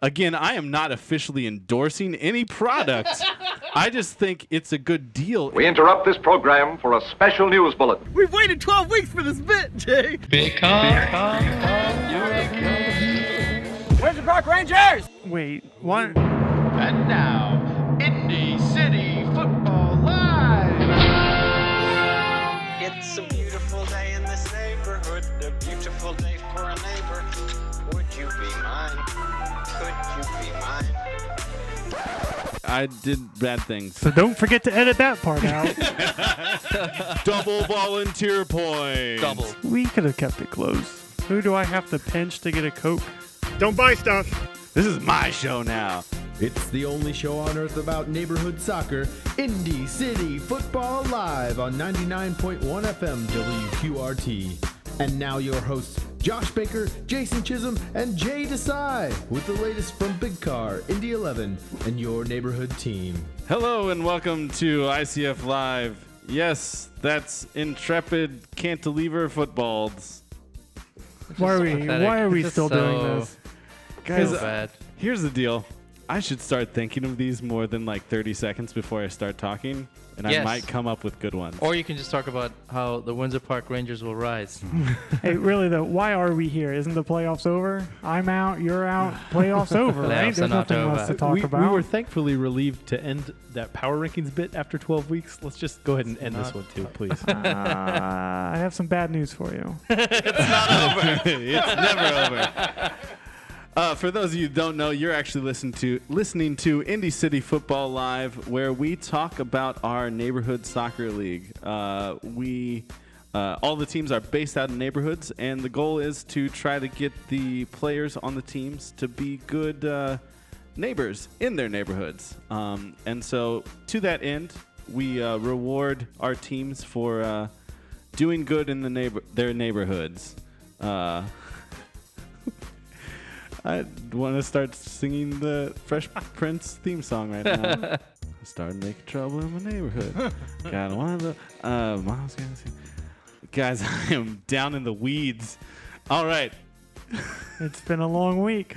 Again, I am not officially endorsing any product. I just think it's a good deal. We interrupt this program for a special news bulletin. We've waited 12 weeks for this bit, Jay. Because, Where's the Park Rangers? Wait, what? And now, I did bad things. So don't forget to edit that part out. Double volunteer point. Double. we could have kept it close. Who do I have to pinch to get a Coke? Don't buy stuff. This is my show now. It's the only show on earth about neighborhood soccer, Indy City Football Live on 99.1 FM WQRT. And now your hosts, Josh Baker, Jason Chisholm, and Jay Desai with the latest from Big Car, Indy 11, and your neighborhood team. Hello and welcome to ICF Live. Yes, that's intrepid cantilever footballs. Why are we? pathetic. Why are we This is still doing this? Guys, So bad. here's the deal. I should start thinking of these more than like 30 seconds before I start talking, and I might come up with good ones. Or you can just talk about how the Windsor Park Rangers will rise. Hey, really though, why are we here? Isn't the playoffs over? I'm out. You're out. Playoffs over, right? Playoffs are There's nothing over. else to talk we, about. we were thankfully relieved to end that power rankings bit after 12 weeks. Let's just go ahead and end this one too, please. uh, I have some bad news for you. It's not over. it's never over. Uh, for those of you who don't know, you're actually listening to listening to Indy City Football Live, where we talk about our neighborhood soccer league. Uh, we uh, all the teams are based out in neighborhoods, and the goal is to try to get the players on the teams to be good uh, neighbors in their neighborhoods. Um, and so, to that end, we uh, reward our teams for uh, doing good in the neighbor their neighborhoods. Uh, I want to start singing the Fresh Prince theme song right now. Starting to make trouble in my neighborhood. Got one of the uh, mom's gonna sing. Guys, I am down in the weeds. All right. It's been a long week.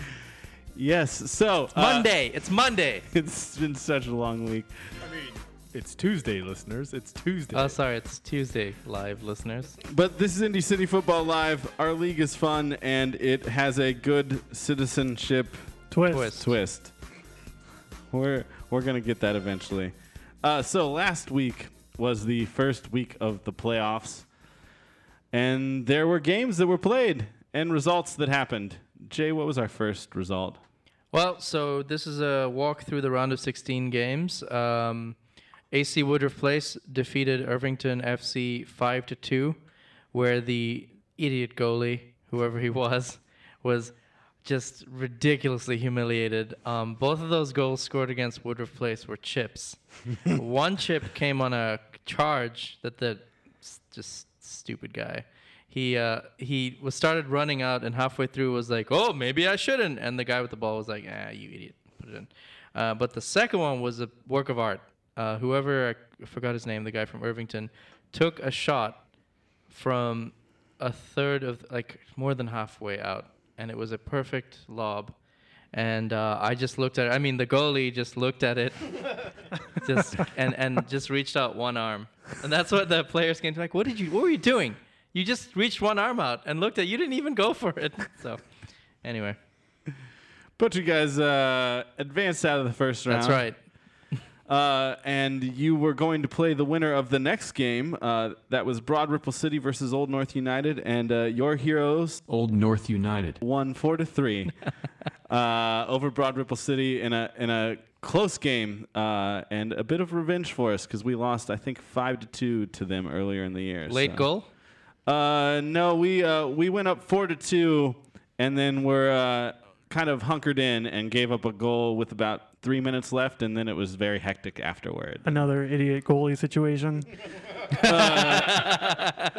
Yes. So uh, Monday. It's Monday. It's been such a long week. It's Tuesday, listeners. It's Tuesday. Oh, sorry. It's Tuesday, live listeners. But this is Indy City Football Live. Our league is fun and it has a good citizenship Twist. Twist. twist. We're we're gonna get that eventually. Uh, so last week was the first week of the playoffs, and there were games that were played and results that happened. Jay, what was our first result? Well, so this is a walk through the round of 16 games. Um, AC Woodruff Place defeated Irvington FC 5 to 2, where the idiot goalie, whoever he was, was just ridiculously humiliated. Um, both of those goals scored against Woodruff Place were chips. One chip came on a charge that the just stupid guy. He uh, he was started running out and halfway through was like, oh maybe I shouldn't, and the guy with the ball was like, ah you idiot, put it in. Uh, but the second one was a work of art. Uh, whoever I forgot his name, the guy from Irvington, took a shot from a third of like more than halfway out, and it was a perfect lob. And uh, I just looked at it. I mean, the goalie just looked at it, just and and just reached out one arm, and that's what the players came to like. What did you? What were you doing? You just reached one arm out and looked at. You didn't even go for it. So, anyway, But you guys uh, advanced out of the first round. that's right. Uh, and you were going to play the winner of the next game. Uh, that was Broad Ripple City versus Old North United, and uh, your heroes Old North United. won four to three uh, over Broad Ripple City in a in a close game uh, and a bit of revenge for us because we lost I think five to two to them earlier in the year. Late so. goal. Uh, no, we uh, we went up four to two, and then we're uh, kind of hunkered in and gave up a goal with about three minutes left, and then it was very hectic afterward. Another idiot goalie situation.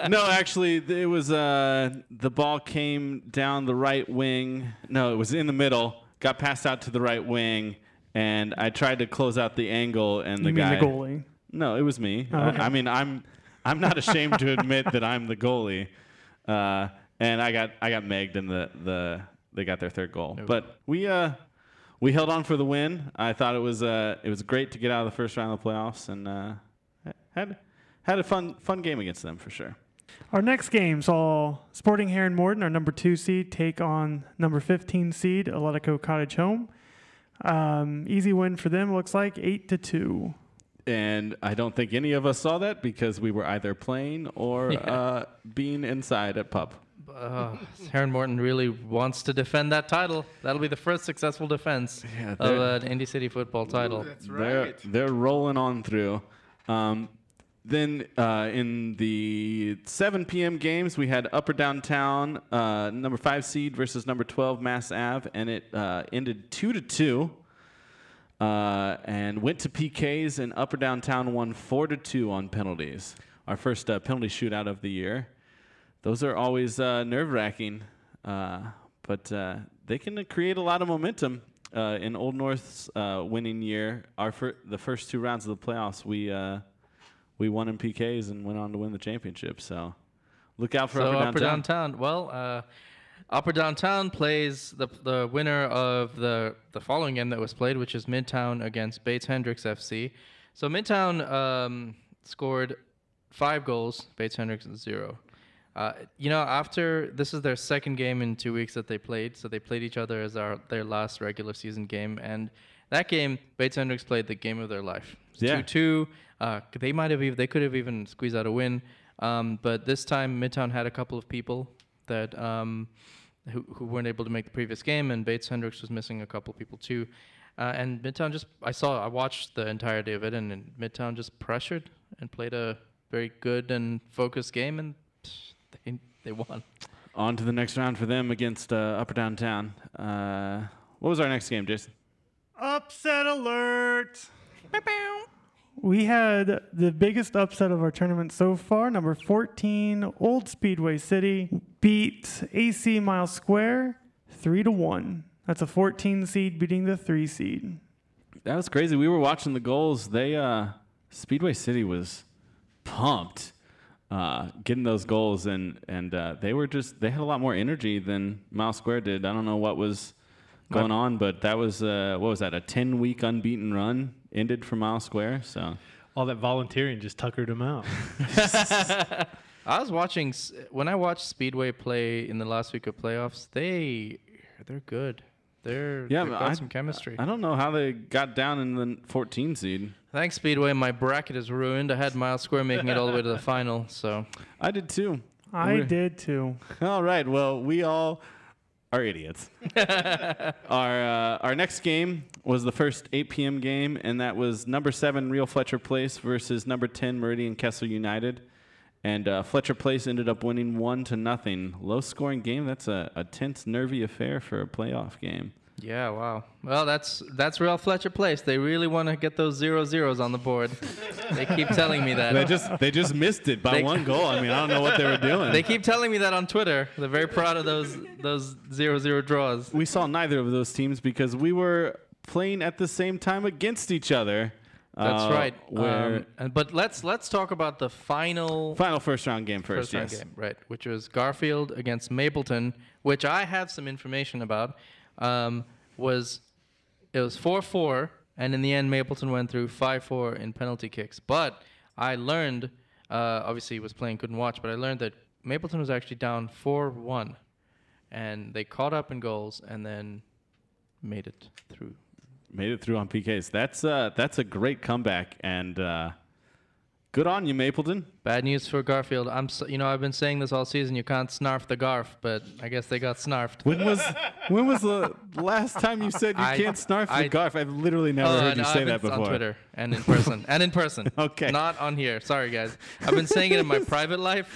no, actually, it was uh, the ball came down the right wing. No, it was in the middle. Got passed out to the right wing, and I tried to close out the angle, and the you mean guy. the goalie? No, it was me. Oh, I- okay. I, mean, I'm I'm not ashamed to admit that I'm the goalie, uh, and I got I got megged, in the the they got their third goal. But we uh we held on for the win. I thought it was uh, it was great to get out of the first round of the playoffs, and uh, had had a fun fun game against them for sure. Our next game saw Sporting Heron Morton, our number two seed, take on number 15 seed Atletico Cottage Home. Um, easy win for them. Looks like eight to two. And I don't think any of us saw that because we were either playing or Yeah. uh, being inside at pub. Uh, Heron Morton really wants to defend that title. That'll be the first successful defense Yeah, of an Indy City football title. They're they're rolling on through. Um, then uh, in the 7 p.m. games, we had Upper Downtown, uh, number five seed versus number 12 Mass Ave, and it uh, ended two to two. Uh, and went to PKs, and Upper Downtown won four to two on penalties. Our first uh, penalty shootout of the year. Those are always uh, nerve wracking, uh, but uh, they can create a lot of momentum. Uh, in Old North's uh, winning year, our fir- the first two rounds of the playoffs, we uh, we won in PKs and went on to win the championship. So look out for so Upper Upper Downtown. Downtown. Well, uh, Upper Downtown plays the the winner of the the following game that was played, which is Midtown against Bates Hendricks FC. So Midtown um, scored five goals, Bates Hendricks zero. Uh, you know, after this is their second game in two weeks that they played, so they played each other as our their last regular season game, and that game Bates Hendricks played the game of their life. Yeah. Two two. Uh, they might have even they could have even squeezed out a win, um, but this time Midtown had a couple of people that um, who who weren't able to make the previous game, and Bates Hendricks was missing a couple of people too. Uh, and Midtown just I saw I watched the entirety of it, and, and Midtown just pressured and played a very good and focused game, and they they won. On to the next round for them against uh, Upper Downtown. Uh, what was our next game, Jason? Upset alert! We had the biggest upset of our tournament so far. Number 14, Old Speedway City beat AC Mile Square 3 to 1. That's a 14 seed beating the 3 seed. That was crazy. We were watching the goals. They uh, Speedway City was pumped uh, getting those goals, and and uh, they were just they had a lot more energy than Mile Square did. I don't know what was going on, but that was uh, what was that? A ten week unbeaten run ended for Mile Square. So All that volunteering just tuckered him out. I was watching when I watched Speedway play in the last week of playoffs. They they're good. They're yeah, they've got I, some chemistry. I don't know how they got down in the 14 seed. Thanks Speedway. My bracket is ruined. I had Mile Square making it all the way to the final. So I did too. I We're- did too. All right. Well, we all are idiots. our uh, our next game was the first 8 p.m. game, and that was number seven Real Fletcher Place versus number 10 Meridian Kessler United. And uh, Fletcher Place ended up winning one to nothing. Low scoring game. That's a, a tense, nervy affair for a playoff game. yeah, wow. Well, that's that's Real Fletcher Place. They really want to get those zero zeros on the board. they keep telling me that. They just they just missed it by They- one goal. I mean, I don't know what they were doing. They keep telling me that on Twitter. They're very proud of those those zero zero draws. we saw neither of those teams because we were playing at the same time against each other. That's Uh, right. Where Um, and, but let's let's talk about the final final first round game first. first round yes. game, right? Which was Garfield against Mapleton, which I have some information about. Um, was it was four four, and in the end, Mapleton went through five four in penalty kicks. But I learned, uh, obviously, was playing couldn't watch, but I learned that Mapleton was actually down four one, and they caught up in goals and then made it through. Made it through on PKs. That's uh, that's a great comeback, and uh, good on you, Mapleton. Bad news for Garfield. I'm, so, you know, I've been saying this all season. You can't snarf the Garf, but I guess they got snarfed. When was when was the last time you said you I- can't snarf the garf? I've literally never Oh, heard you say I've that been before. On Twitter and in person. and in person. Okay. Not on here. Sorry, guys. I've been saying it in my private life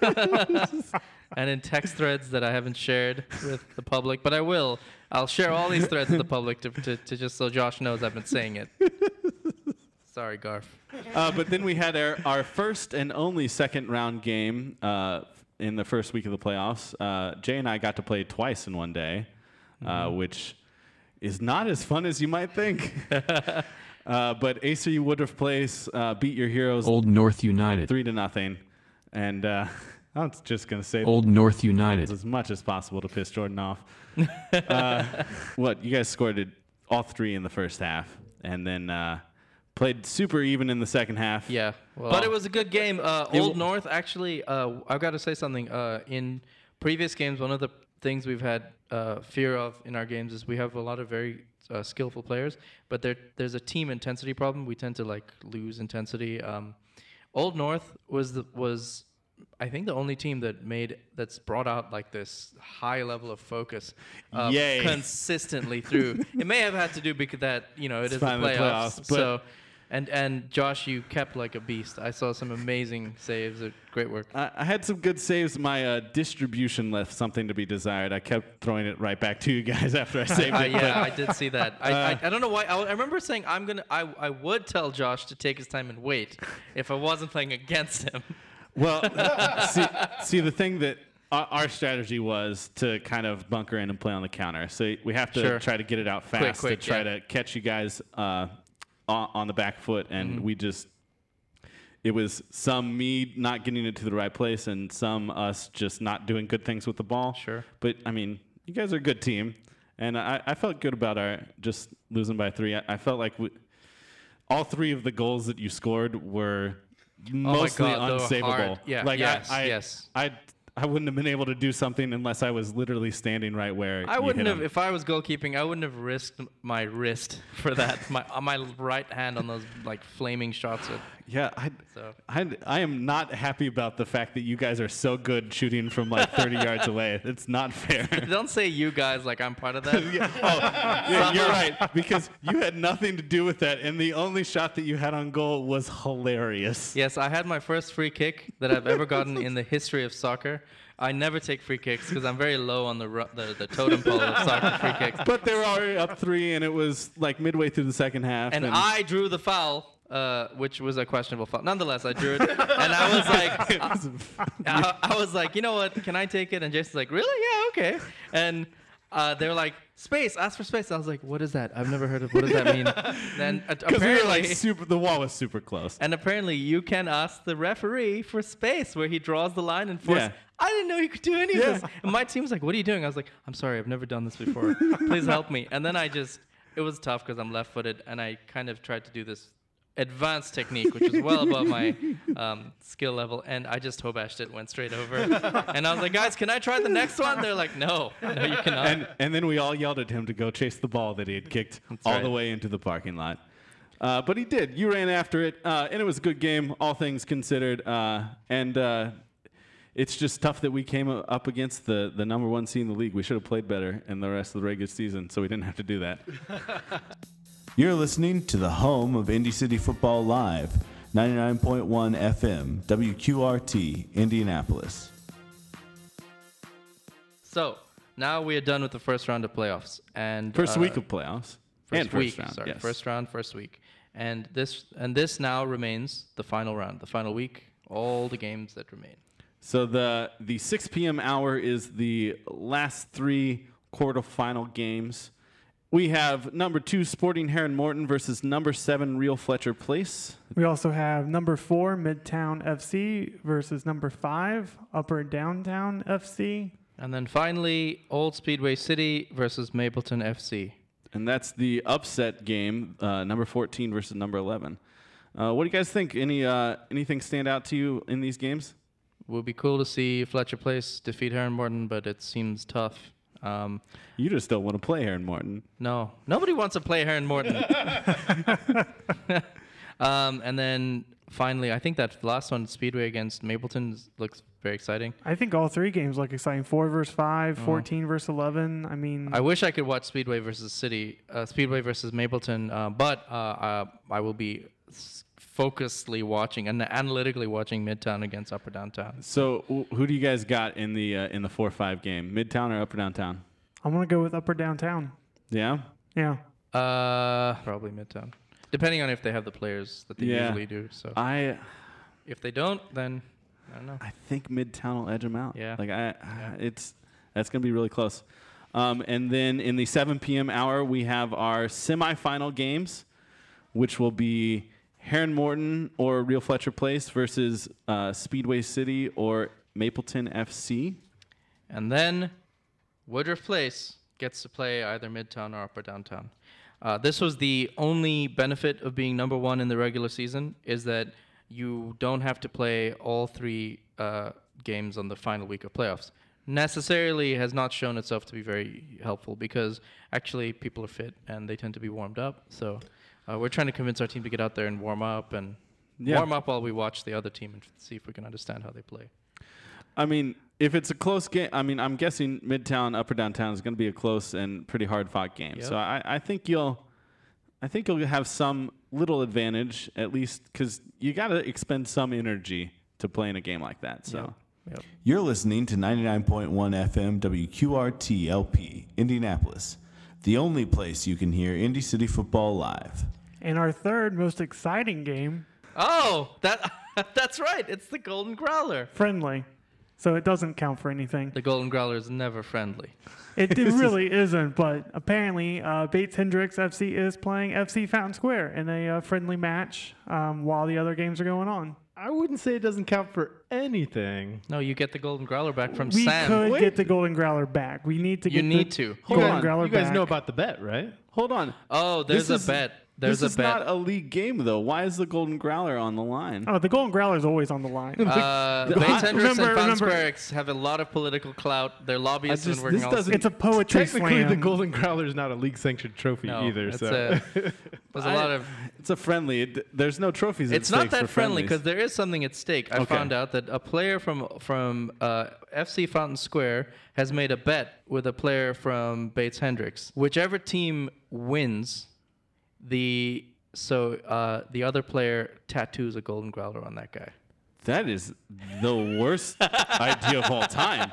and in text threads that I haven't shared with the public, but I will. I'll share all these threads with the public to, to, to just so Josh knows I've been saying it. Sorry, Garf. Uh, but then we had our, our first and only second round game uh, in the first week of the playoffs. Uh, Jay and I got to play twice in one day, uh, which is not as fun as you might think. uh, but ACU Woodruff Place uh, beat your heroes Old North United. three to nothing, and uh, I'm just gonna say Old North United. as much as possible to piss Jordan off. uh, what you guys scored it all three in the first half, and then uh, played super even in the second half. Yeah, but it was a good game. Uh, Old w- North actually. Uh, I've got to say something. Uh, in previous games, one of the things we've had uh, fear of in our games is we have a lot of very uh, skillful players, but there there's a team intensity problem. We tend to like lose intensity. Um, Old North was the was. I think the only team that made that's brought out like this high level of focus Yay. consistently through. it may have had to do because that you know it It's is the playoffs, so and and Josh, you kept like a beast. I saw some amazing saves. Uh, Great work. I, I had some good saves. My uh, distribution left something to be desired. I kept throwing it right back to you guys after I saved Uh, it. yeah, I did see that. I, Uh, I, I don't know why. I, I remember saying I'm gonna. I, I would tell Josh to take his time and wait if I wasn't playing against him. Well, see, see, the thing that our, our strategy was to kind of bunker in and play on the counter. So we have to Sure. try to get it out fast quick, to try yeah. to catch you guys uh, on, on the back foot, and Mm-hmm. we just. It was some me not getting it to the right place, and some us just not doing good things with the ball. Sure. But I mean, you guys are a good team, and I, I felt good about our just losing by three. I, I felt like we, all three of the goals that you scored were mostly Oh God, unsavable. Yeah, like yes, I, I, yes. I, I wouldn't have been able to do something unless I was literally standing right where I wouldn't have, 'em. if I was goalkeeping, I wouldn't have risked my wrist for that. My on my right hand on those like flaming shots. Yeah, I, So- I, I am not happy about the fact that you guys are so good shooting from like 30 yards away. It's not fair. don't say you guys like I'm part of that. Yeah, oh, yeah, you're right because you had nothing to do with that, and the only shot that you had on goal was hilarious. Yes, I had my first free kick that I've ever gotten in the history of soccer. I never take free kicks because I'm very low on the, ru- the the totem pole of soccer free kicks. But they were already up three, and it was like midway through the second half. And I drew the foul, uh, which was a questionable foul. Nonetheless, I drew it, and I was like, I, I was like, you know what? Can I take it? And Jason's like, really? Yeah, okay. And uh, they were like, space, ask for space. I was like, what is that? I've never heard of. What does that mean? then uh, because we were apparently, like super, the wall was super close. and apparently, you can ask the referee for space where he draws the line and force. Yeah. I didn't know you could do any of this. And my team was like, "What are you doing?" I was like, "I'm sorry, I've never done this before. Please help me." And then I just, it was tough because I'm left-footed, and I kind of tried to do this advanced technique, which was well above my um, skill level, and I just toe bashed it, went straight over. and I was like, "Guys, can I try the next one?" They're like, "No, no, you cannot." and and then we all yelled at him to go chase the ball that he had kicked all the way into the parking lot. Uh, but he did. You ran after it, uh, and it was a good game, all things considered. Uh, and uh, it's just tough that we came up against the, the number one seed in the league. We should have played better in the rest of the regular season, so we didn't have to do that. You're listening to the home of Indy City Football Live, 99.1 FM, WQRT, Indianapolis. so now we are done with the first round of playoffs, and First uh, week of playoffs first and first week, round. Sorry, yes. first round, first week, and this and this now remains the final round, the final week, all the games that remain. So the the 6 p.m. hour is the last three quarterfinal games. We have number two Sporting Heron Morton versus number seven Real Fletcher Place. We also have number four, Midtown FC versus number five, Upper Downtown FC. And then finally, Old Speedway City versus Mapleton FC. And that's the upset game, uh, number 14 versus number 11. Uh, what do you guys think? Any uh, anything stand out to you in these games? Would be cool to see Fletcher Place defeat Heron Morton, but it seems tough. Um, You just don't want to play Heron Morton. no, nobody wants to play Heron Morton. um, and then finally, I think that last one, Speedway against Mapleton, looks very exciting. I think all three games look exciting. Four versus five, 14 versus 11. I mean, I wish I could watch Speedway versus City, uh, Speedway versus Mapleton, uh, but uh, uh, I will be s- focusedly watching and analytically watching Midtown against Upper Downtown. So who do you guys got in the uh, in the four five game? Midtown or Upper Downtown? I'm going to go with Upper Downtown. Yeah. Yeah. Uh, probably Midtown, depending on if they have the players that they Yeah. usually do. So I if they don't, then I don't know. I think Midtown will edge them out. Yeah. Like I, it's that's gonna be really close. Um, and then in the 7 p.m. hour, we have our semifinal games, which will be Heron Morton or Real Fletcher Place versus uh, Speedway City or Mapleton FC. And then Woodruff Place gets to play either Midtown or Upper Downtown. Uh, this was the only benefit of being number one in the regular season is that you don't have to play all three uh, games on the final week of playoffs. Necessarily has not shown itself to be very helpful because actually people are fit and they tend to be warmed up. So uh, we're trying to convince our team to get out there and warm up and Yeah. warm up while we watch the other team and see if we can understand how they play. I mean, if it's a close game, I mean, I'm guessing Midtown, Upper Downtown is going to be a close and pretty hard fought game. Yep. So I, I think you'll, I think you'll have some little advantage at least because you got to expend some energy to play in a game like that. So. Yep. You're listening to 99.1 FM WQRT LP, Indianapolis, the only place you can hear Indy City football live. And our third most exciting game, Oh, that that's right. It's the Golden Growler. friendly. So it doesn't count for anything. The Golden Growler is never friendly. It, it really isn't, but apparently uh, Bates Hendricks FC is playing FC Fountain Square in a uh, friendly match um, while the other games are going on. I wouldn't say it doesn't count for anything. No, you get the Golden Growler back from Sam. We Sam. could get the Golden Growler back. We need to You get need the to. Hold Golden on. Growler You guys back. know about the bet, right? Hold on. Oh, there's This a is- bet. There's this is a bet. not a league game though. Why is the Golden Growler on the line? Oh, the Golden Growler is always on the line. Uh, The- Bates Hendricks and Fountain Square X have a lot of political clout. Their lobbyists I have just- been working this on doesn't- it's a poetry Technically, slam. the Golden Growler is not a league sanctioned trophy No, either. it's So a- There's a I- lot of. It's a friendly. It, there's no trophies. at It's not that friendly because there is something at stake. I Okay. found out that a player from from uh, FC Fountain Square has made a bet with a player from Bates Hendricks. Whichever team wins, the so uh, the other player tattoos a golden growler on that guy. that is the worst idea of all time.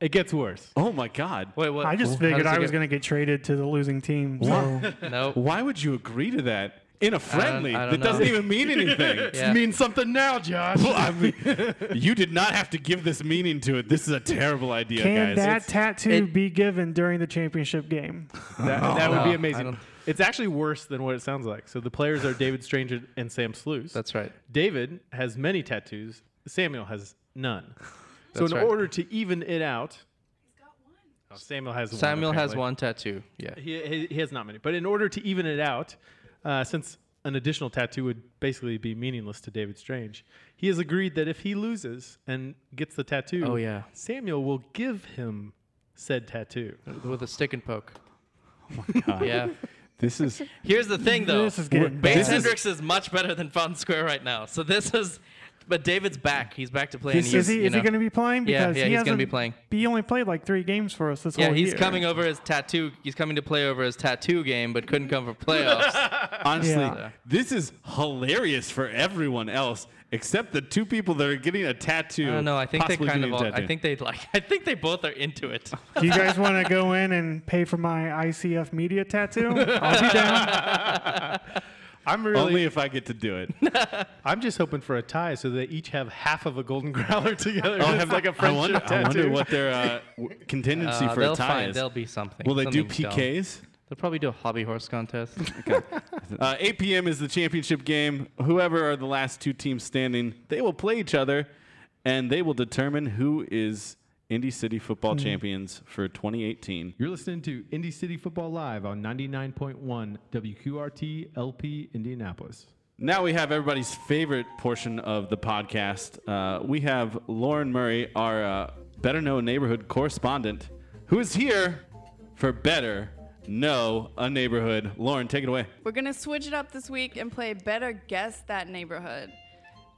it gets worse. Oh my God. Wait, what? I just how figured I was going to get traded to the losing team. So. No. Why would you agree to that in a friendly? I don't that doesn't know. even mean anything. Yeah. means something now, Josh. Well, I mean, you did not have to give this meaning to it. This is a terrible idea, Can guys. that It's- tattoo it- be given during the championship game? That, that would No, be I amazing. don't- It's actually worse than what it sounds like. So the players are David Strange and Sam Sluice. That's right. David has many tattoos. Samuel has none. so That's in right. order to even it out, Oh, Samuel has one. Samuel has apparently. one tattoo. Yeah. He, he, he has not many. But in order to even it out, uh, since an additional tattoo would basically be meaningless to David Strange, he has agreed that if he loses and gets the tattoo, Oh, yeah. Samuel will give him said tattoo. With a stick and poke. Oh my god. Yeah. This is Here's the thing, though. This is getting Bates bad. Hendricks is much better than Fountain Square right now. So this is, but David's back. He's back to play. and Is he's, he, you is he know- going to be playing? Yeah, Because yeah, he he's gonna hasn't- be playing. He only played like three games for us this Yeah, whole he's coming over his tattoo. He's coming to play over his tattoo game, but couldn't come for playoffs. honestly, Yeah. this is hilarious for everyone else except the two people that are getting a tattoo. I don't know. I think they possibly kind of. All, I think they like. I think they both are into it. Do you guys want to go in and pay for my ICF media tattoo? I'll be down. I'm really, only if I get to do it. I'm just hoping for a tie so they each have half of a golden growler together. Oh, it's have- like a I friendship wonder, tattoo. I wonder what their uh, w- contingency Uh, for they'll a tie find. is. There'll be something. Will they do PKs? dumb. PKs? They'll probably do a hobby horse contest. Uh, 8 p.m. is the championship game. Whoever are the last two teams standing, they will play each other, and they will determine who is Indy City football champions for 2018. You're listening to Indy City Football Live on 99.1 WQRT LP Indianapolis. Now we have everybody's favorite portion of the podcast. Uh, we have Lauren Murray, our uh, better known Neighborhood correspondent, who is here for Better Know a Neighborhood. Lauren, take it away. We're going to switch it up this week and play Better Guess That Neighborhood.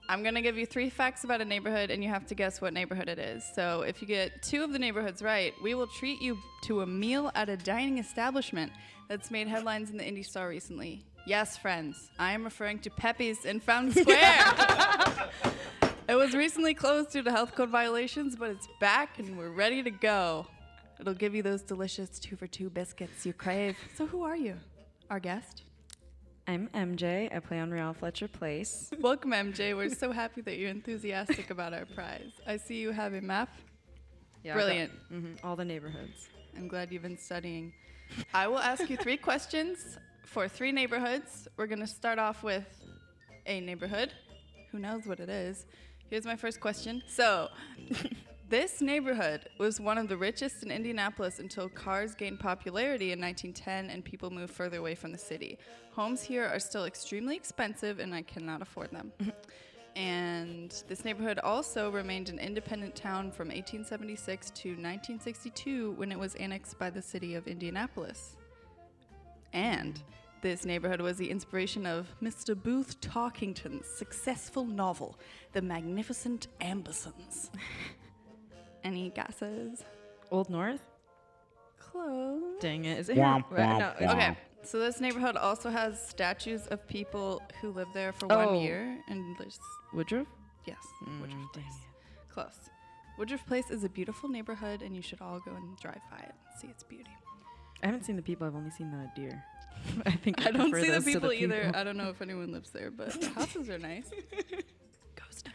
I'm going to give you three facts about a neighborhood, and you have to guess what neighborhood it is. So if you get two of the neighborhoods right, we will treat you to a meal at a dining establishment that's made headlines in the Indy Star recently. Yes, friends, I am referring to Pepe's in Fountain Square. it was recently closed due to health code violations, but it's back and we're ready to go. It'll give you those delicious two for two biscuits you crave. So, who are you? Our guest? I'm MJ. I play on Real Fletcher Place. Welcome, MJ. We're so happy that you're enthusiastic about our prize. I see you have a map. Yeah, I've got- Brilliant. mhm, all the neighborhoods. I'm glad you've been studying. I will ask you three questions for three neighborhoods. We're going to start off with a neighborhood. Who knows what it is? Here's my first question. So, This neighborhood was one of the richest in Indianapolis until cars gained popularity in 1910 and people moved further away from the city. Homes here are still extremely expensive and I cannot afford them. and this neighborhood also remained an independent town from 1876 to 1962 when it was annexed by the city of Indianapolis. And this neighborhood was the inspiration of Mr. Booth Tarkington's successful novel, The Magnificent Ambersons. Any guesses? Old North? Close. Dang it. Is it Womp, here? Right, womp, no, womp. Okay, so this neighborhood also has statues of people who lived there for Oh. one year, and there's Woodruff? yes, Mm, Woodruff Place. Close. Woodruff Place is a beautiful neighborhood, and you should all go and drive by it and see its beauty. I haven't seen the people. I've only seen the deer. I think I don't prefer see the those to people either. I don't know if anyone lives there, but the houses are nice.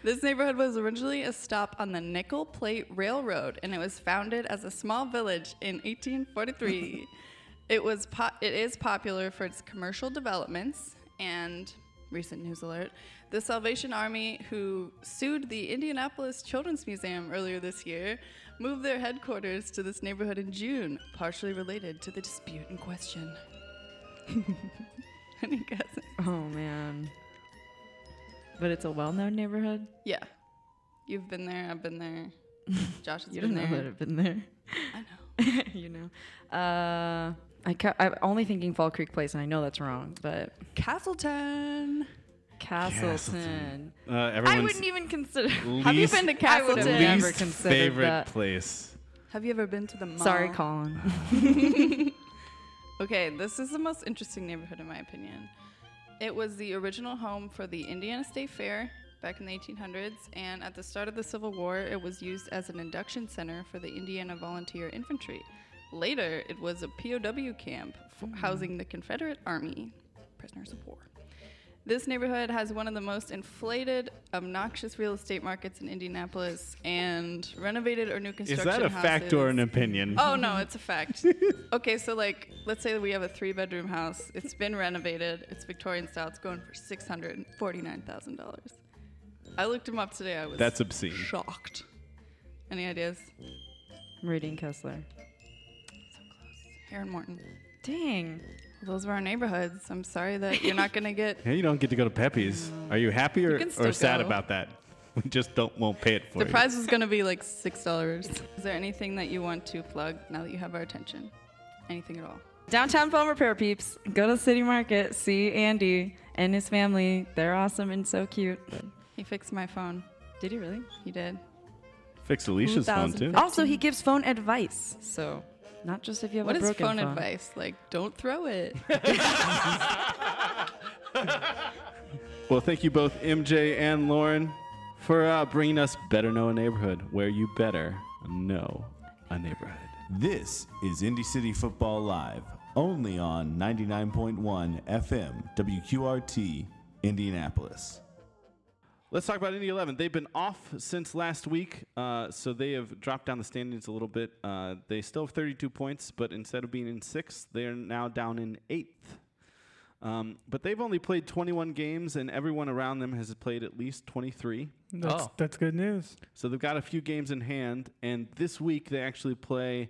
This neighborhood was originally a stop on the Nickel Plate Railroad, and it was founded as a small village in 1843. it was po- it is popular for its commercial developments and recent news alert. The Salvation Army, who sued the Indianapolis Children's Museum earlier this year, moved their headquarters to this neighborhood in June, partially related to the dispute in question. Any guesses? Oh man. But it's a well-known neighborhood. Yeah. You've been there. I've been there. Josh has You been don't know that I've been there. I know. you know. Uh, I ca- I'm only thinking Fall Creek Place, and I know that's wrong, but Castleton. Castleton. Uh, I wouldn't even consider. Have you been to I would have Castleton? never least considered favorite that. place. Have you ever been to the mall? Sorry, Colin. Okay, this is the most interesting neighborhood in my opinion. It was the original home for the Indiana State Fair back in the 1800s, and at the start of the Civil War, it was used as an induction center for the Indiana Volunteer Infantry. Later, it was a POW camp housing the Confederate Army prisoners of war. This neighborhood has one of the most inflated, obnoxious real estate markets in Indianapolis, and renovated or new construction. Is that a fact or an opinion? Oh no, it's a fact. okay, so like, let's say that we have a three-bedroom house. It's been renovated. It's Victorian style. It's going for six hundred and forty-nine thousand dollars. I looked him up today. I was That's obscene. shocked. Any ideas? Meridian Kessler. Heron Morton. Dang. Well, those were our neighborhoods. I'm sorry that you're not gonna get. Hey, you don't get to go to Pepe's. Are you happy or, can or sad go. about that? We just don't won't pay it for The you. prize was gonna be like six dollars. Is there anything that you want to plug now that you have our attention? Anything at all? Downtown Phone Repair peeps. Go to City Market. See Andy and his family. They're awesome and so cute. He fixed my phone. Did he really? He did. Fixed Alicia's phone too. Also, he gives phone advice. So, not just if you have What a is broken phone advice? Like, don't throw it. Well, thank you both, MJ and Lauren, for uh, bringing us Better Know a Neighborhood, where you better know a neighborhood. This is Indy City Football Live, only on 99.1 FM, WQRT, Indianapolis. Let's talk about Indy 11. They've been off since last week, uh, so they have dropped down the standings a little bit. Uh, they still have 32 points, but instead of being in sixth, they are now down in eighth. Um, but they've only played 21 games, and everyone around them has played at least 23. That's, Oh. that's good news. So they've got a few games in hand, and this week they actually play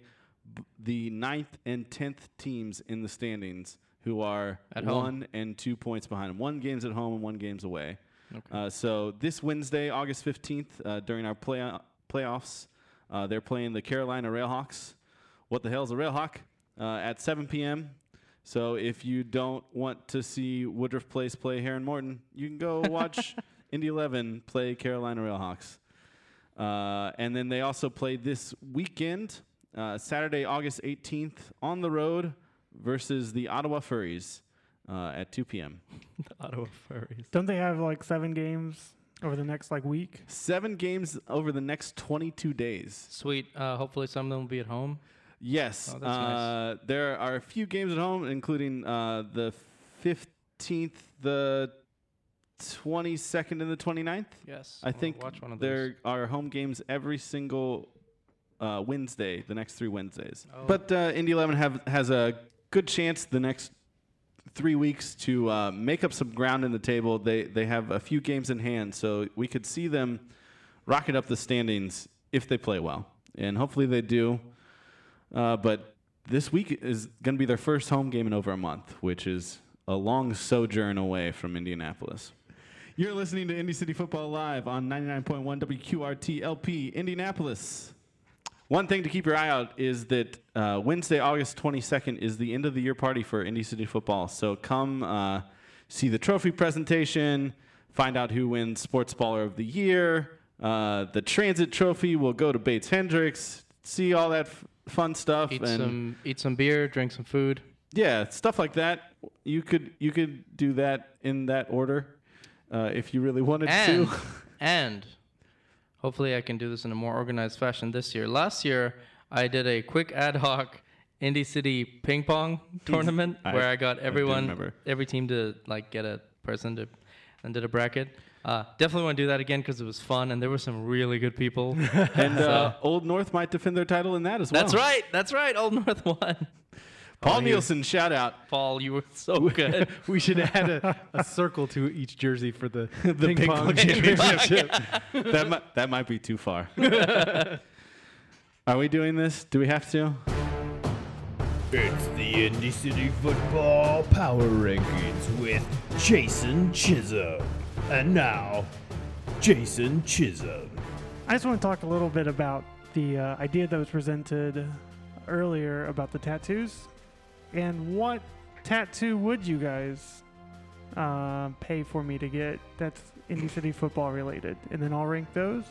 b- the ninth and tenth teams in the standings, who are At home. one and two points behind them. One game's at home and one game's away. Uh, so this Wednesday, August fifteenth, uh, during our play playoffs, uh, they're playing the Carolina Railhawks. What the hell's a Railhawk? Uh, at 7 p.m. So if you don't want to see Woodruff Place play Heron Morton, you can go watch Indy 11 play Carolina Railhawks. Uh, and then they also play this weekend, uh, Saturday, August 18th, on the road versus the Ottawa Furries uh, at 2 p.m. the Ottawa Furries. Don't they have like seven games over the next like week? Seven games over the next 22 days. Sweet. Uh, hopefully, some of them will be at home. Yes. Oh, that's nice. uh, There are a few games at home, including uh, the 15th, the 22nd, and the 29th. Yes. I I'll think watch one of there are home games every single uh, Wednesday, the next three Wednesdays. Oh. But uh, Indy 11 have, has a good chance the next three weeks to uh, make up some ground in the table. They, they have a few games in hand, so we could see them rocket up the standings if they play well, and hopefully they do. Uh, but this week is going to be their first home game in over a month, which is a long sojourn away from Indianapolis. You're listening to Indy City Football Live on 99.1 WQRT LP, Indianapolis. One thing to keep your eye out is that uh, Wednesday, August 22nd, is the end of the year party for Indy City Football. So come uh, see the trophy presentation, find out who wins Sports Baller of the Year. Uh, the Transit Trophy will go to Bates Hendricks. See all that f- fun stuff. Eat and some eat some beer, drink some food. yeah, stuff like that. You could you could do that in that order uh, if you really wanted and to. and hopefully I can do this in a more organized fashion this year. Last year I did a quick ad hoc Indy City ping pong tournament I- where I got everyone, remember. every team to like get a person to, and did a bracket. Uh, definitely want to do that again because it was fun and there were some really good people. and So- uh, Old North might defend their title in that as well. that's right. That's right. Old North won. Paul Oh, he- Nielsen, shout out. Paul, you were so good. we should add a, a circle to each jersey for the, the ping, ping pong pong championship. that might that might be too far. Are we doing this? Do we have to? It's the Indy City Football Power Rankings with Jason Chisholm. And now, Jason Chisholm. I just want to talk a little bit about the uh, idea that was presented earlier about the tattoos, and what tattoo would you guys uh, pay for me to get that's Indy City football related, and then I'll rank those.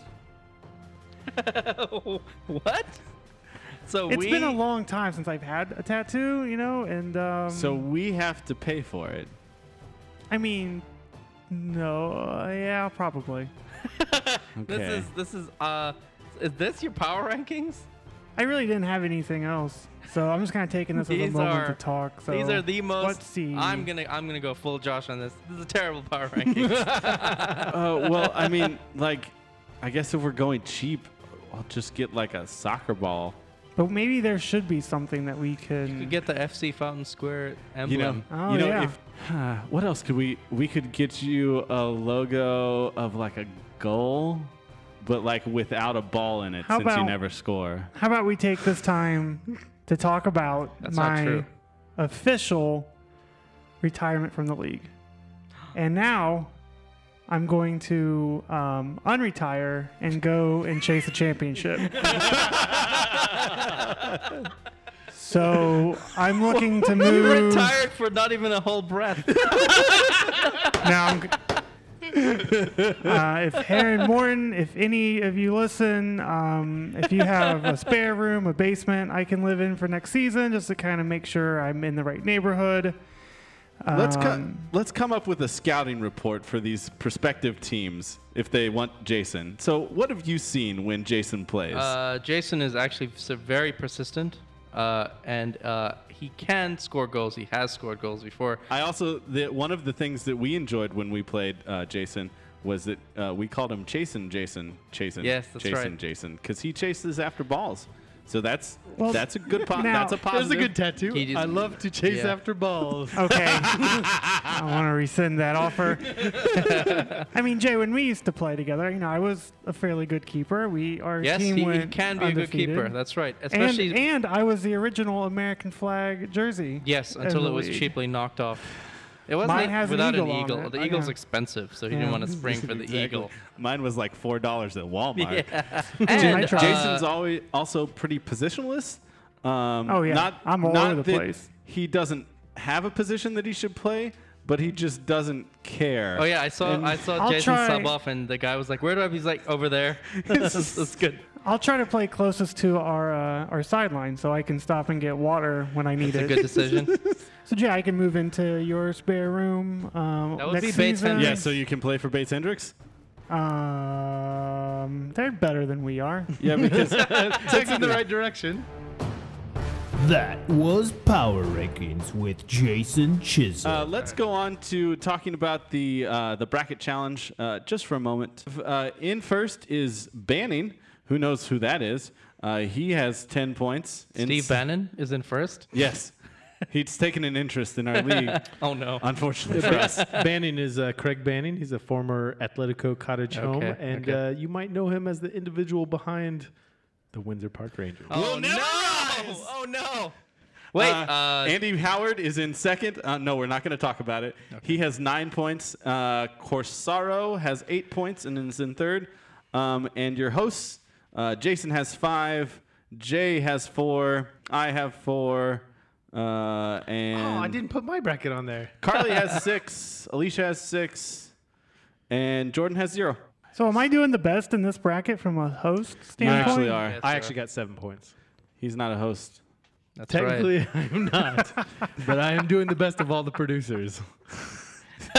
what? So It's we been a long time since I've had a tattoo, you know, and um, So we have to pay for it. I mean, no, uh, yeah, probably. okay. This is this is uh is this your power rankings? I really didn't have anything else, so I'm just kind of taking this as a These moment are to talk. So these are the most. Let's see. I'm gonna I'm gonna go full Josh on this. This is a terrible power rankings. Uh, well, I mean, like, I guess if we're going cheap, I'll just get like a soccer ball. But maybe there should be something that we can. you could get the FC Fountain Square emblem. You know, Oh, you know, yeah. if what else could we? We could get you a logo of like a goal, but like without a ball in it, How since you about- never score. How about we take this time to talk about That's not my true. official retirement from the league? And now I'm going to um, unretire and go and chase a championship. so I'm looking to You move. retired for not even a whole breath. now I'm, g- uh, if Heron Morton, if any of you listen, um, if you have a spare room, a basement I can live in for next season, just to kind of make sure I'm in the right neighborhood. Let's co- Um, let's come up with a scouting report for these prospective teams if they want Jason. So, what have you seen when Jason plays? Uh, Jason is actually very persistent, uh, and uh, he can score goals. He has scored goals before. I also the, one of the things that we enjoyed when we played uh, Jason was that uh, we called him Chasin Jason Chasin. Yes, that's Chasin right. Jason because he chases after balls. So that's Well, that's a good po- now- that's a That's a good tattoo. Just- I love to chase yeah. after balls. Okay. I want to rescind that offer. I mean, Jay, when we used to play together, you know, I was a fairly good keeper. We our Yes, team he, he can be a good keeper. That's right. and, Especially and I was the original American flag jersey. yes, until it was league. cheaply knocked off. It wasn't Mine it has an without eagle an on eagle. it. The I eagle's know. expensive, so he Yeah. didn't want to spring for the Exactly. eagle. Mine was like four dollars at Walmart. Yeah. And tried. Jason's uh, always also pretty positionless. Um, Oh, yeah. not, I'm all not over the that place. He doesn't have a position that he should play, but he just doesn't care. Oh yeah, I saw And- I saw I'll Jason try- sub off, and the guy was like, "Where do I?" He's like, "Over there." that's, that's good. I'll try to play closest to our uh, our sideline so I can stop and get water when I need It's a it. good decision. So Jay, I can move into your spare room. Um, That would next be Bates season. Yeah, so you can play for Bates Hendricks. Um, they're better than we are. Yeah, because Takes in the right direction. That was Power Rankings with Jason Chisholm. Uh, let's go on to talking about the uh, the bracket challenge uh, just for a moment. Uh, in first is Banning. Who knows who that is? Uh, he has ten points. Steve Bannon is in first. Yes. He's taken an interest in our league. Oh, no. Unfortunately for us. Banning is uh, Craig Banning. He's a former Atletico Cottage home, and okay. uh, you might know him as the individual behind the Windsor Park Rangers. Oh, no! Oh, no! Wait, Uh, uh, Andy Howard is in second. Uh, no, we're not going to talk about it. He has nine points. Uh, Corsaro has eight points and is in third. Um, and your hosts, uh, Jason has five. Jay has four. I have four. Uh, and Oh, I didn't put my bracket on there. Carly has six. Alicia has six. And Jordan has zero. So am I doing the best in this bracket from a host You standpoint? actually are. I actually got seven points. He's not a host. That's Technically, right. I'm not, but I am doing the best of all the producers.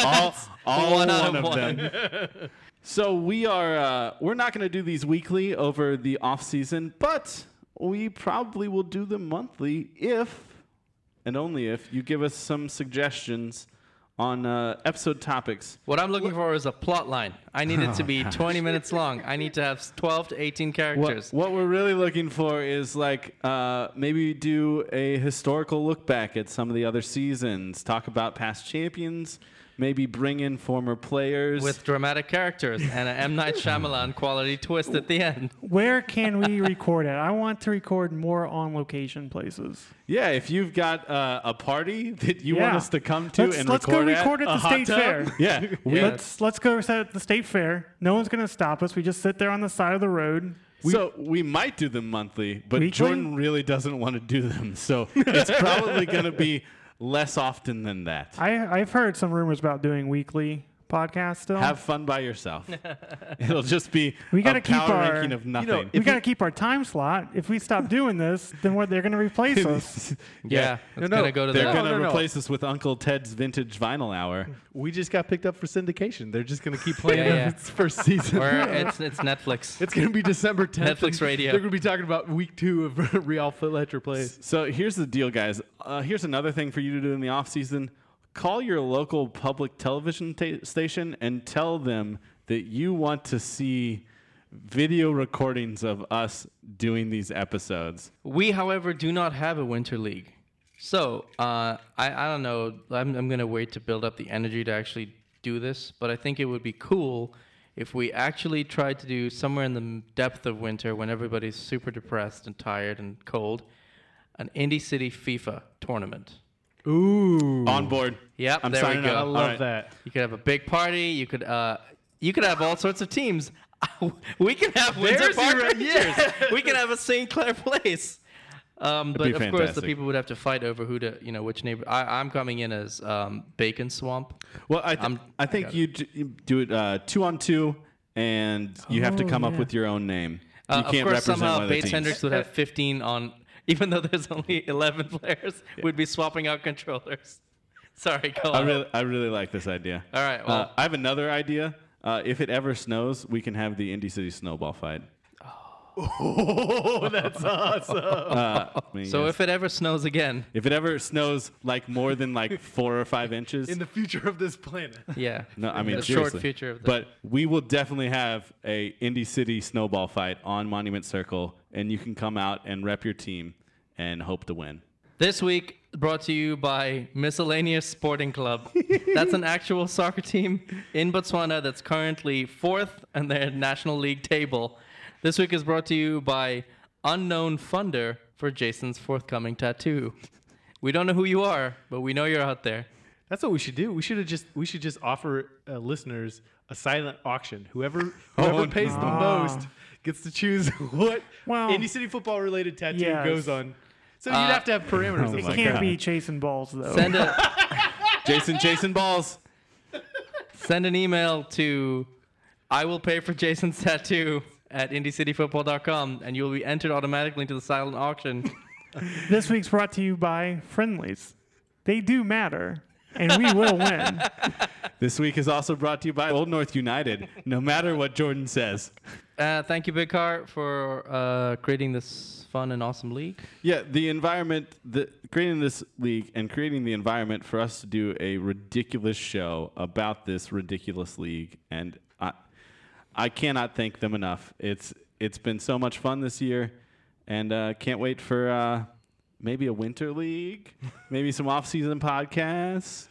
all, all One one, of of one. them. So we are uh, we're not going to do these weekly over the off season, but we probably will do them monthly if and only if you give us some suggestions on uh, episode topics. What I'm looking for is a plot line. I need it to be gosh. 20 minutes long. I need to have 12 to 18 characters. What, what we're really looking for is like uh, maybe do a historical look back at some of the other seasons, talk about past champions, maybe bring in former players. With dramatic characters and an M. Night Shyamalan quality twist at the end. Where can we record it? I want to record more on location places. yeah, if you've got uh, a party that you want us to come to let's, and let's record go at, record at a the state tub? fair. Yeah, we, Let's let's go set at the state fair. No one's gonna stop us. We just sit there on the side of the road. so we might do them monthly, but Weekly? Jordan really doesn't want to do them, so it's probably going to be less often than that. I I've heard some rumors about doing weekly podcasts still. Have fun by yourself. It'll just be we got to a keep power our ranking of nothing. we got to keep our time slot. If we stop doing this, then what? They're going to replace us. Yeah, No, no, gonna go to they're going to no, no. replace us with Uncle Ted's Vintage Vinyl Hour. We just got picked up for syndication. They're just going to keep playing Yeah, it yeah. its first season. Or it's it's Netflix. It's going to be December 10th. Netflix radio. They're going to be talking about week two of Real Fletcher plays. So here's the deal, guys. Uh, here's another thing for you to do in the off season. Call your local public television ta- station and tell them that you want to see video recordings of us doing these episodes. We, however, do not have a winter league. So uh, I, I don't know. I'm, I'm going to wait to build up the energy to actually do this. But I think it would be cool if we actually tried to do somewhere in the depth of winter when everybody's super depressed and tired and cold an Indy City FIFA tournament. Ooh. On board. Yep, I'm there we go. up. I love right. that. You could have a big party. You could uh, you could have all sorts of teams. we can have Windsor There's Park your- Rangers. we can have a St. Clair Place. Um, but be of course, the people would have to fight over who to, you know, which neighbor. I, I'm coming in as um, Bacon Swamp. Well, I, th- I'm- I I think you, do it uh, two on two, and you have to Oh, come up with your own name. Uh, you can't of course, represent somehow one of the Bates teams. Hendricks would have 15 on, even though there's only 11 players. We'd be swapping out controllers. Sorry, go I on. really, I really like this idea. All right, uh, well- I have another idea. Uh, if it ever snows, we can have the Indy City snowball fight. Oh, that's awesome. Uh, I mean, so yes. if it ever snows again, if it ever snows like more than like four or five inches, In the future of this planet. yeah. no, I mean the seriously. short future of the But we will definitely have a Indy City snowball fight on Monument Circle, and you can come out and rep your team and hope to win. This week brought to you by Miscellaneous Sporting Club. that's an actual soccer team in Botswana that's currently fourth in their National League table. This week is brought to you by Unknown Funder for Jason's forthcoming tattoo. We don't know who you are, but we know you're out there. That's what we should do. We should have just we should just offer uh, listeners a silent auction. Whoever Oh, whoever pays the most gets to choose what Well, Indy City football related tattoo yes. goes on. So you'd Uh, have to have parameters. Oh It can't God. be chasing balls though. Send a Jason, Jason Balls. send an email to I will pay for Jason's tattoo at indycityfootball.com and you'll be entered automatically into the silent auction. This week's brought to you by Friendlies. They do matter, and we will win. This week is also brought to you by Old North United. No matter what Jordan says. Uh, thank you, Big Car, for uh, creating this fun and awesome league. Yeah, the environment, the creating this league and creating the environment for us to do a ridiculous show about this ridiculous league, and I, I cannot thank them enough. It's it's been so much fun this year, and uh, can't wait for uh, maybe a winter league, maybe some off-season podcasts,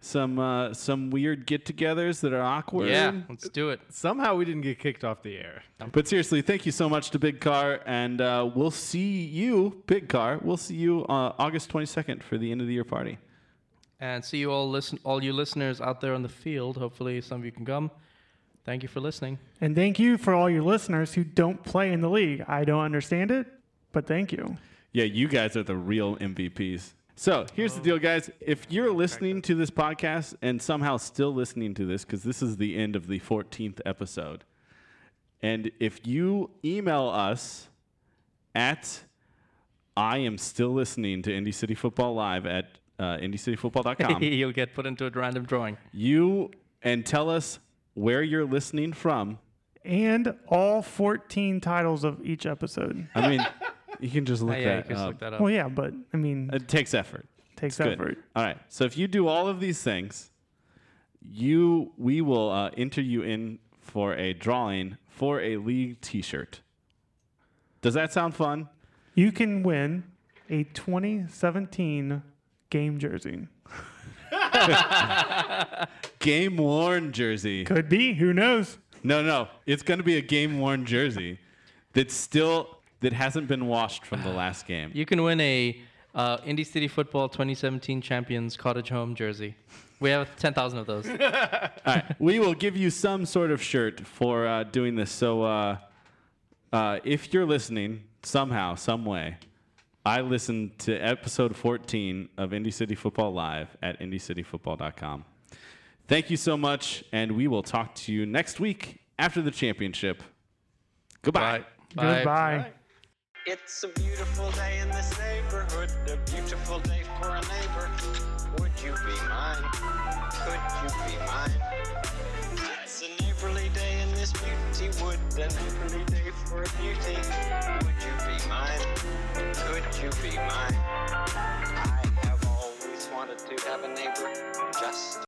some uh, some weird get-togethers that are awkward. Yeah, let's do it. Somehow we didn't get kicked off the air. But seriously, thank you so much to Big Car, and uh, we'll see you, Big Car. We'll see you uh, August 22nd for the end of the year party. And see you all listen all you listeners out there on the field. Hopefully some of you can come. Thank you for listening. And thank you for all your listeners who don't play in the league. I don't understand it, but thank you. Yeah, you guys are the real MVPs. So here's the deal, guys. If you're listening to this podcast and somehow still listening to this, because this is the end of the 14th episode, and if you email us at I am still listening to Indy City Football Live at uh, IndyCityFootball.com, You'll get put into a random drawing. you and tell us where you're listening from. And all 14 titles of each episode. I mean, you can just look, yeah, you that, can just up. look that up. Well, yeah, but I mean, It takes effort. takes Good. effort. All right. So if you do all of these things, you we will uh, enter you in for a drawing for a league T-shirt. Does that sound fun? You can win a 2017 game jersey. Game worn jersey. Could be. Who knows? No, no, it's going to be a game worn jersey that's still that hasn't been washed from the last game. You can win a uh, Indy City Football 2017 Champions Cottage Home jersey. We have 10,000 of those. All right, we will give you some sort of shirt for uh, doing this. So, uh, uh, if you're listening somehow, some way, I listened to episode 14 of Indy City Football Live at IndyCityFootball.com. Thank you so much, and we will talk to you next week after the championship. Goodbye. Bye. Goodbye. It's a beautiful day in this neighborhood, a beautiful day for a neighbor. Would you be mine? Could you be mine? It's a neighborly day in this beauty wood, a neighborly day for a beauty. Would you be mine? Could you be mine? I have always wanted to have a neighbor just